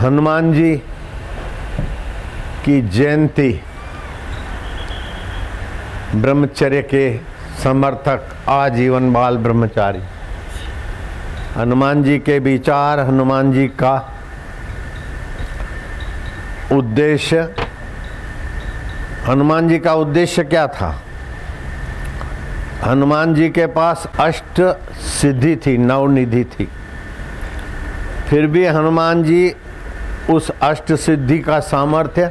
हनुमान जी की जयंती ब्रह्मचर्य के समर्थक आजीवन बाल ब्रह्मचारी। हनुमान जी के विचार, हनुमान जी का उद्देश्य, हनुमान जी का उद्देश्य क्या था? हनुमान जी के पास अष्ट सिद्धि थी, नवनिधि थी। फिर भी हनुमान जी उस अष्ट सिद्धि का सामर्थ्य,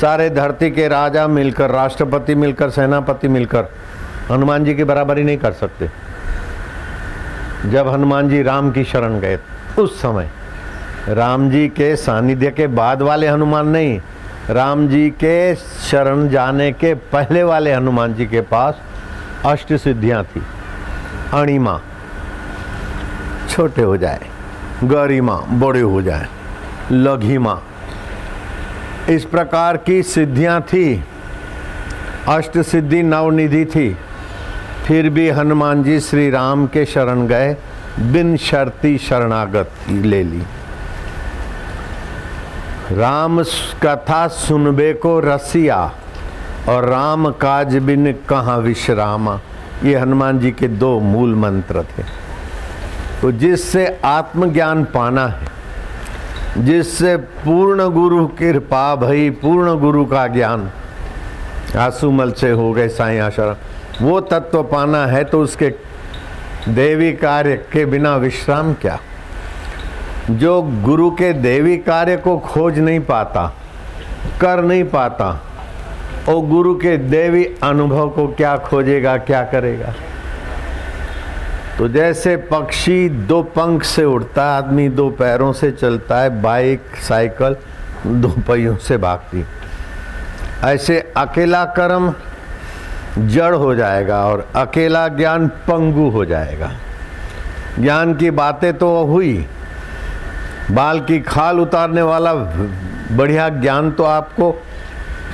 सारे धरती के राजा मिलकर, राष्ट्रपति मिलकर, सेनापति मिलकर, हनुमान जी की बराबरी नहीं कर सकते। जब हनुमान जी राम की शरण गए, उस समय राम जी के सानिध्य के बाद वाले हनुमान नहीं, राम जी के शरण जाने के पहले वाले हनुमान जी के पास अष्ट सिद्धियाँ थी। अणिमा, छोटे हो जाए, गरिमा, बड़े हो जाए। लघिमा। इस प्रकार की सिद्धियाँ थी। अष्ट सिद्धि नवनिधि थी। फिर भी हनुमान जी श्री राम के शरण गए, बिन शर्ती शरणागत ले ली। राम कथा सुनबे को रसिया और राम काज बिन कहाँ विश्रामा। ये हनुमान जी के दो मूल मंत्र थे। तो जिससे आत्मज्ञान पाना है जिससे पूर्ण गुरु कृपा भई, पूर्ण गुरु का ज्ञान। आंसूमल से हो गए साई आश्रम। वो तत्व पाना है तो उसके देवी कार्य के बिना विश्राम क्या? जो गुरु के देवी कार्य को खोज नहीं पाता, कर नहीं पाता और गुरु के देवी अनुभव को क्या खोजेगा, क्या करेगा? तो जैसे पक्षी दो पंख से उड़ता है, आदमी दो पैरों से चलता है, बाइक, साइकिल, दो पहियों से भागती ऐसे अकेला कर्म जड़ हो जाएगा और अकेला ज्ञान पंगु हो जाएगा। ज्ञान की बातें तो हुई, बाल की खाल उतारने वाला बढ़िया ज्ञान तो आपको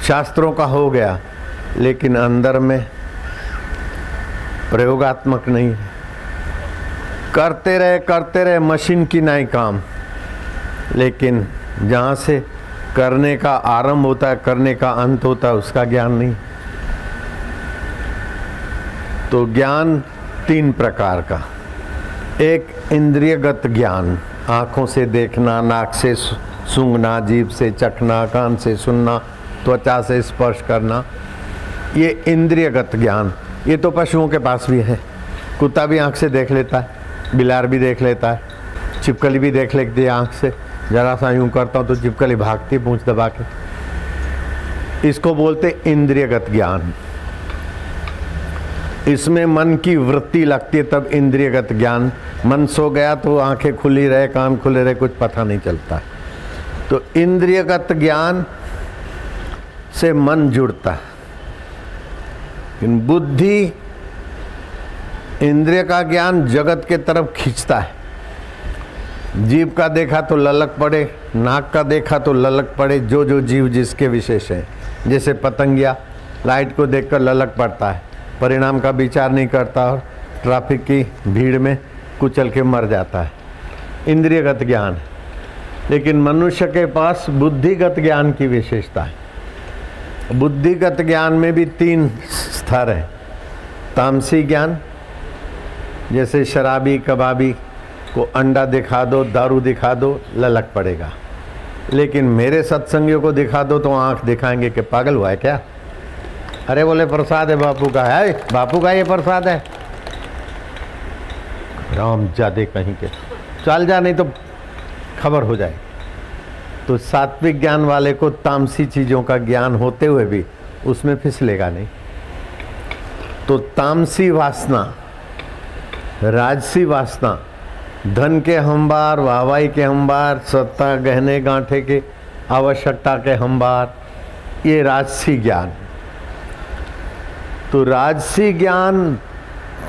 शास्त्रों का हो गया, लेकिन अंदर में प्रयोगात्मक नहीं है। करते रहे करते रहे, मशीन की नहीं काम। लेकिन जहाँ से करने का आरंभ होता है, करने का अंत होता है, उसका ज्ञान नहीं। तो ज्ञान तीन प्रकार का। एक इंद्रियगत ज्ञान, आँखों से देखना, नाक से, सूंघना, जीभ से चखना, कान से सुनना, त्वचा से स्पर्श करना, ये इंद्रियगत ज्ञान। ये तो पशुओं के पास भी है। कुत्ता भी आँख से देख लेता है। बिलार भी देख लेता है, चिपकली भी देख लेती है आँख से। जरा सा यूँ करता हूँ तो चिपकली भागती पूछ दबा के। इसको बोलते इंद्रियगत ज्ञान। इसमें मन की वृत्ति लगती है, तब इंद्रियगत ज्ञान। मन सो गया तो आँखें खुली रहे, कान खुले रहे, कुछ पता नहीं चलता। तो इंद्रियगत ज्ञान से मन जुड़ता है। बुद्धि इंद्रिय का ज्ञान जगत के तरफ़ खींचता है। जीव का देखा तो ललक पड़े, नाक का देखा तो ललक पड़े जो जो जीव जिसके विशेष हैं। जैसे पतंगिया, लाइट को देखकर ललक पड़ता है, परिणाम का विचार नहीं करता और ट्रैफ़िक की भीड़ में कुचल के मर जाता है। इंद्रियगत ज्ञान, लेकिन मनुष्य के पास बुद्धिगत ज्ञान की विशेषता है। बुद्धिगत ज्ञान में भी तीन स्तर है, तामसी ज्ञान जैसे शराबी कबाबी को अंडा दिखा दो, दारू दिखा दो, ललक पड़ेगा। लेकिन मेरे सत्संगियों को दिखा दो तो आँख दिखाएँगे कि पागल हुआ है क्या? अरे बोले, प्रसाद है बापू का, है? बापू का ये प्रसाद है? राम जादे कहीं के। चल जा, नहीं तो खबर हो जाए। तो सात्विक ज्ञान वाले को तामसी चीज़ों का ज्ञान होते हुए भी उसमें फिसलेगा नहीं। तो तामसी वासना राजसी वासना, धन के हमबार वाहवाई के हमबार, सत्ता गहने गांठे के आवश्यकता के हमबार, ये राजसी ज्ञान। तो राजसी ज्ञान,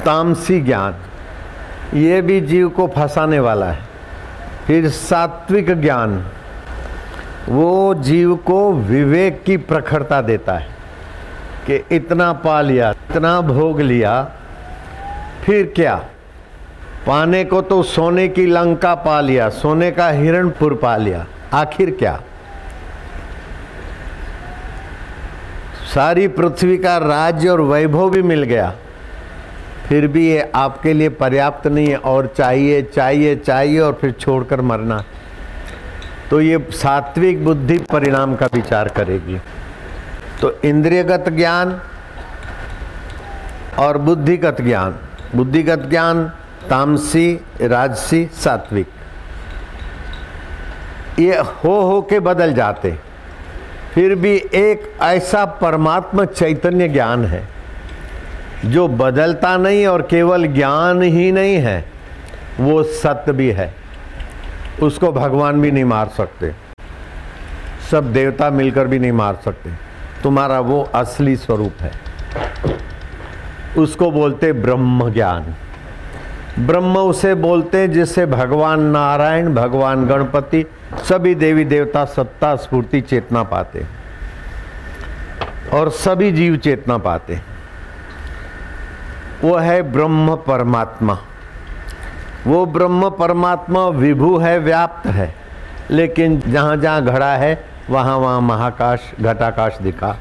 तामसी ज्ञान, ये भी जीव को फंसाने वाला है। फिर सात्विक ज्ञान, वो जीव को विवेक की प्रखरता देता है कि इतना पा लिया, इतना भोग लिया, फिर क्या? पाने को तो सोने की लंका पा लिया, सोने का हिरणपुर पा लिया। आखिर क्या? सारी पृथ्वी का राज्य और वैभव भी मिल गया। फिर भी ये आपके लिए पर्याप्त नहीं है, और चाहिए चाहिए चाहिए, और फिर छोड़कर मरना। तो ये सात्विक बुद्धि परिणाम का विचार करेगी। तो इंद्रियगत ज्ञान और बुद्धिगत ज्ञान। बुद्धिगत ज्ञान तामसी, राजसी, सात्विक। ये हो हो के बदल जाते। फिर भी एक ऐसा परमात्मा चैतन्य ज्ञान है, जो बदलता नहीं और केवल ज्ञान ही नहीं है, वो सत्य भी है। उसको भगवान भी नहीं मार सकते। सब देवता मिलकर भी नहीं मार सकते। तुम्हारा वो असली स्वरूप है। उसको बोलते ब्रह्म ज्ञान। ब्रह्म उसे बोलते हैं जिससे भगवान नारायण, भगवान गणपति, सभी देवी देवता, सत्ता, स्फूर्ति, चेतना पाते और सभी जीव चेतना पाते वो है ब्रह्म परमात्मा। वो ब्रह्म परमात्मा विभु है, व्याप्त है। लेकिन जहाँ जहाँ घड़ा है, वहाँ वहाँ महाकाश, घटाकाश दिखा।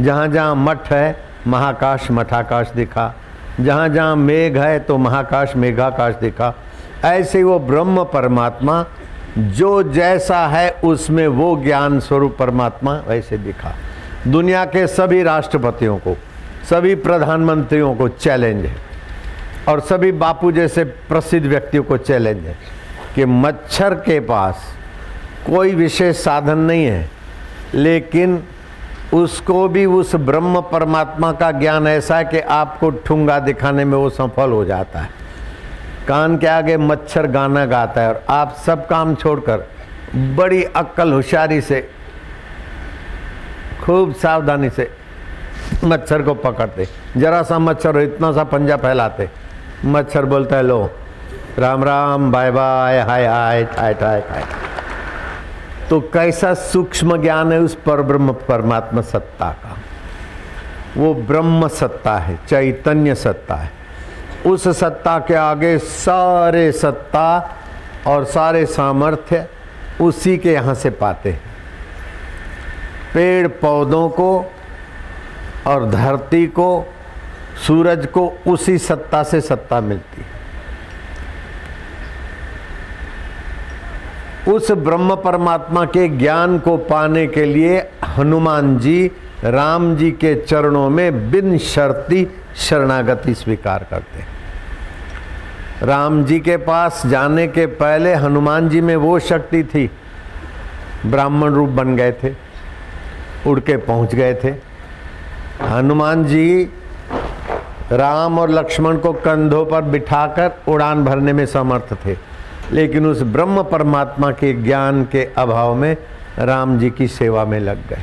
जहाँ जहाँ मठ है, महाकाश, मठाकाश दिखा। जहाँ जहाँ मेघ है तो महाकाश मेघाकाश दिखा। ऐसे वो ब्रह्म परमात्मा, जो जैसा है उसमें वो ज्ञान स्वरूप परमात्मा वैसे दिखा। दुनिया के सभी राष्ट्रपतियों को, सभी प्रधानमंत्रियों को चैलेंज है। और सभी बापू जैसे प्रसिद्ध व्यक्तियों को चैलेंज है कि मच्छर के पास कोई विशेष साधन नहीं है, लेकिन उसको भी उस ब्रह्म परमात्मा का ज्ञान ऐसा है कि आपको ठुंगा दिखाने में वो सफल हो जाता है। कान के आगे मच्छर गाना गाता है और आप सब काम छोड़कर बड़ी अक्ल होशियारी से, खूब सावधानी से मच्छर को पकड़ते। जरा सा मच्छर हो, इतना सा पंजा फैलाते। मच्छर बोलता है, लो, Ram Ram, bye bye, hi hi, ठाय ठाय ठाय। तो कैसा सूक्ष्म ज्ञान है उस पर ब्रह्म परमात्मा सत्ता का? वो ब्रह्म सत्ता है, चैतन्य सत्ता है। उस सत्ता के आगे सारे सत्ता और सारे सामर्थ्य उसी के यहाँ से पाते हैं। पेड़ पौधों को और धरती को, सूरज को उसी सत्ता से सत्ता मिलती है। उस ब्रह्म परमात्मा के ज्ञान को पाने के लिए हनुमान जी, राम जी के चरणों में बिन शर्ती शरणागति स्वीकार करते हैं। राम जी के पास जाने के पहले हनुमान जी में वो शक्ति थी। ब्राह्मण रूप बन गए थे, उड़ के पहुँच गए थे। हनुमान जी राम और लक्ष्मण को कंधों पर बिठाकर उड़ान भरने में समर्थ थे। लेकिन उस ब्रह्म परमात्मा के ज्ञान के अभाव में राम जी की सेवा में लग गए।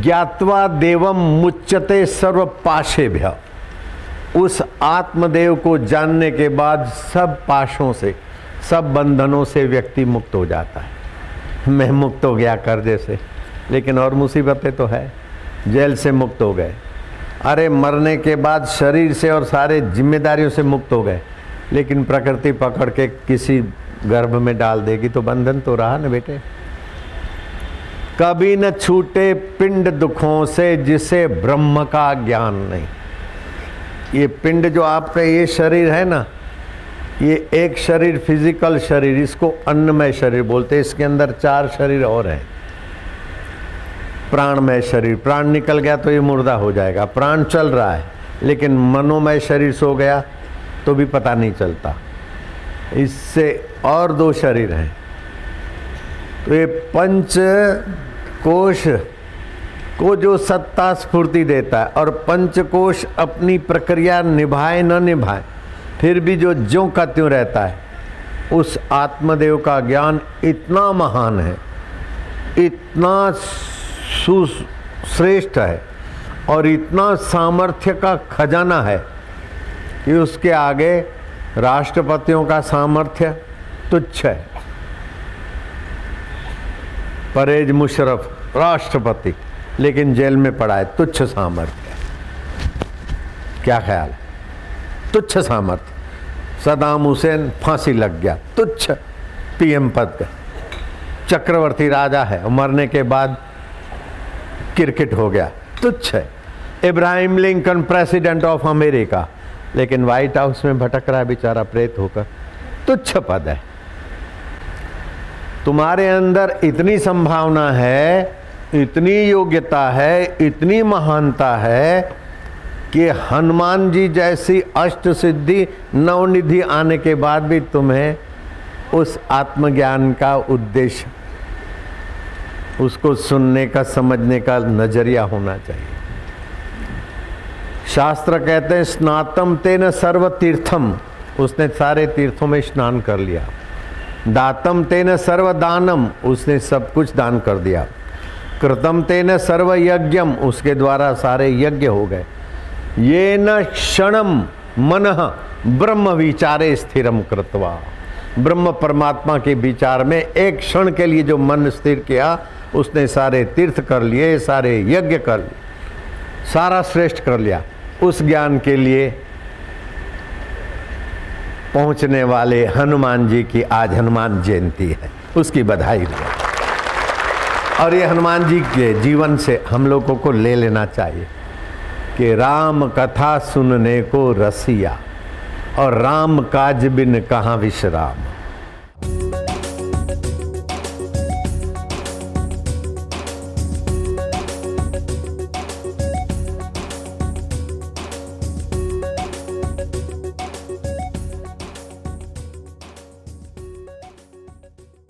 ज्ञातवा देवम मुच्यते सर्व पाशे भ्य उस आत्मदेव को जानने के बाद सब पाशों से, सब बंधनों से व्यक्ति मुक्त हो जाता है। मैं मुक्त हो गया कर्जे से लेकिन और मुसीबतें तो है। जेल से मुक्त हो गए। अरे मरने के बाद शरीर से और सारे जिम्मेदारियों से मुक्त हो गए। लेकिन प्रकृति पकड़ के किसी गर्भ में डाल देगी तो बंधन तो रहा ना बेटे। कभी न छूटे पिंड दुखों से जिसे ब्रह्म का ज्ञान नहीं। ये पिंड जो आपका ये शरीर है ना, ये एक शरीर फ़िज़िकल शरीर, इसको अन्नमय शरीर बोलते हैं। इसके अंदर चार शरीर और हैं। प्राणमय शरीर, प्राण निकल गया तो ये मुर्दा हो जाएगा। प्राण चल रहा है, लेकिन मनोमय शरीर सो गया। तो भी पता नहीं चलता। इससे और दो शरीर हैं। तो ये पंच कोश को जो सत्ता स्फूर्ति देता है और पंचकोश अपनी प्रक्रिया निभाए न निभाए, फिर भी जो ज्यों का त्यों रहता है, उस आत्मदेव का ज्ञान इतना महान है, इतना सुश्रेष्ठ है और इतना सामर्थ्य का खजाना है कि उसके आगे राष्ट्रपतियों का सामर्थ्य तुच्छ है। परेज मुशरफ राष्ट्रपति, लेकिन जेल में पड़ा है, तुच्छ सामर्थ्य क्या ख्याल? तुच्छ सामर्थ्य। सदाम हुसैन फांसी लग गया, तुच्छ पीएम पद का चक्रवर्ती राजा है मरने के बाद क्रिकेट हो गया, तुच्छ है। Abraham Lincoln, president of America. लेकिन व्हाइट हाउस में भटक रहा है बेचारा, प्रेत होकर। तुच्छ पद है। तुम्हारे अंदर इतनी संभावना है, इतनी योग्यता है, इतनी महानता है कि हनुमान जी जैसी अष्ट सिद्धि नवनिधि आने के बाद भी तुम्हें उस आत्मज्ञान का उद्देश्य, उसको सुनने का, समझने का नज़रिया होना चाहिए। शास्त्र कहते हैं, स्नातम तेन सर्व तीर्थम उसने सारे तीर्थों में स्नान कर लिया। दातम तेन सर्व दानम उसने सब कुछ दान कर दिया। कृतम तेन सर्व यज्ञम उसके द्वारा सारे यज्ञ हो गए। ये न क्षणम मन ब्रह्म विचारे स्थिरम कृतवा। ब्रह्म परमात्मा के विचार में एक क्षण के लिए जो मन स्थिर किया, उसने सारे तीर्थ कर लिए, सारे यज्ञ कर लिए, सारा श्रेष्ठ कर लिया। उस ज्ञान के लिए पहुँचने वाले हनुमान जी की आज हनुमान जयंती है। उसकी बधाई हो। और ये हनुमान जी के जीवन से हम लोगों को ले लेना चाहिए कि राम कथा सुनने को रसिया और राम काज बिन कहाँ विश्राम।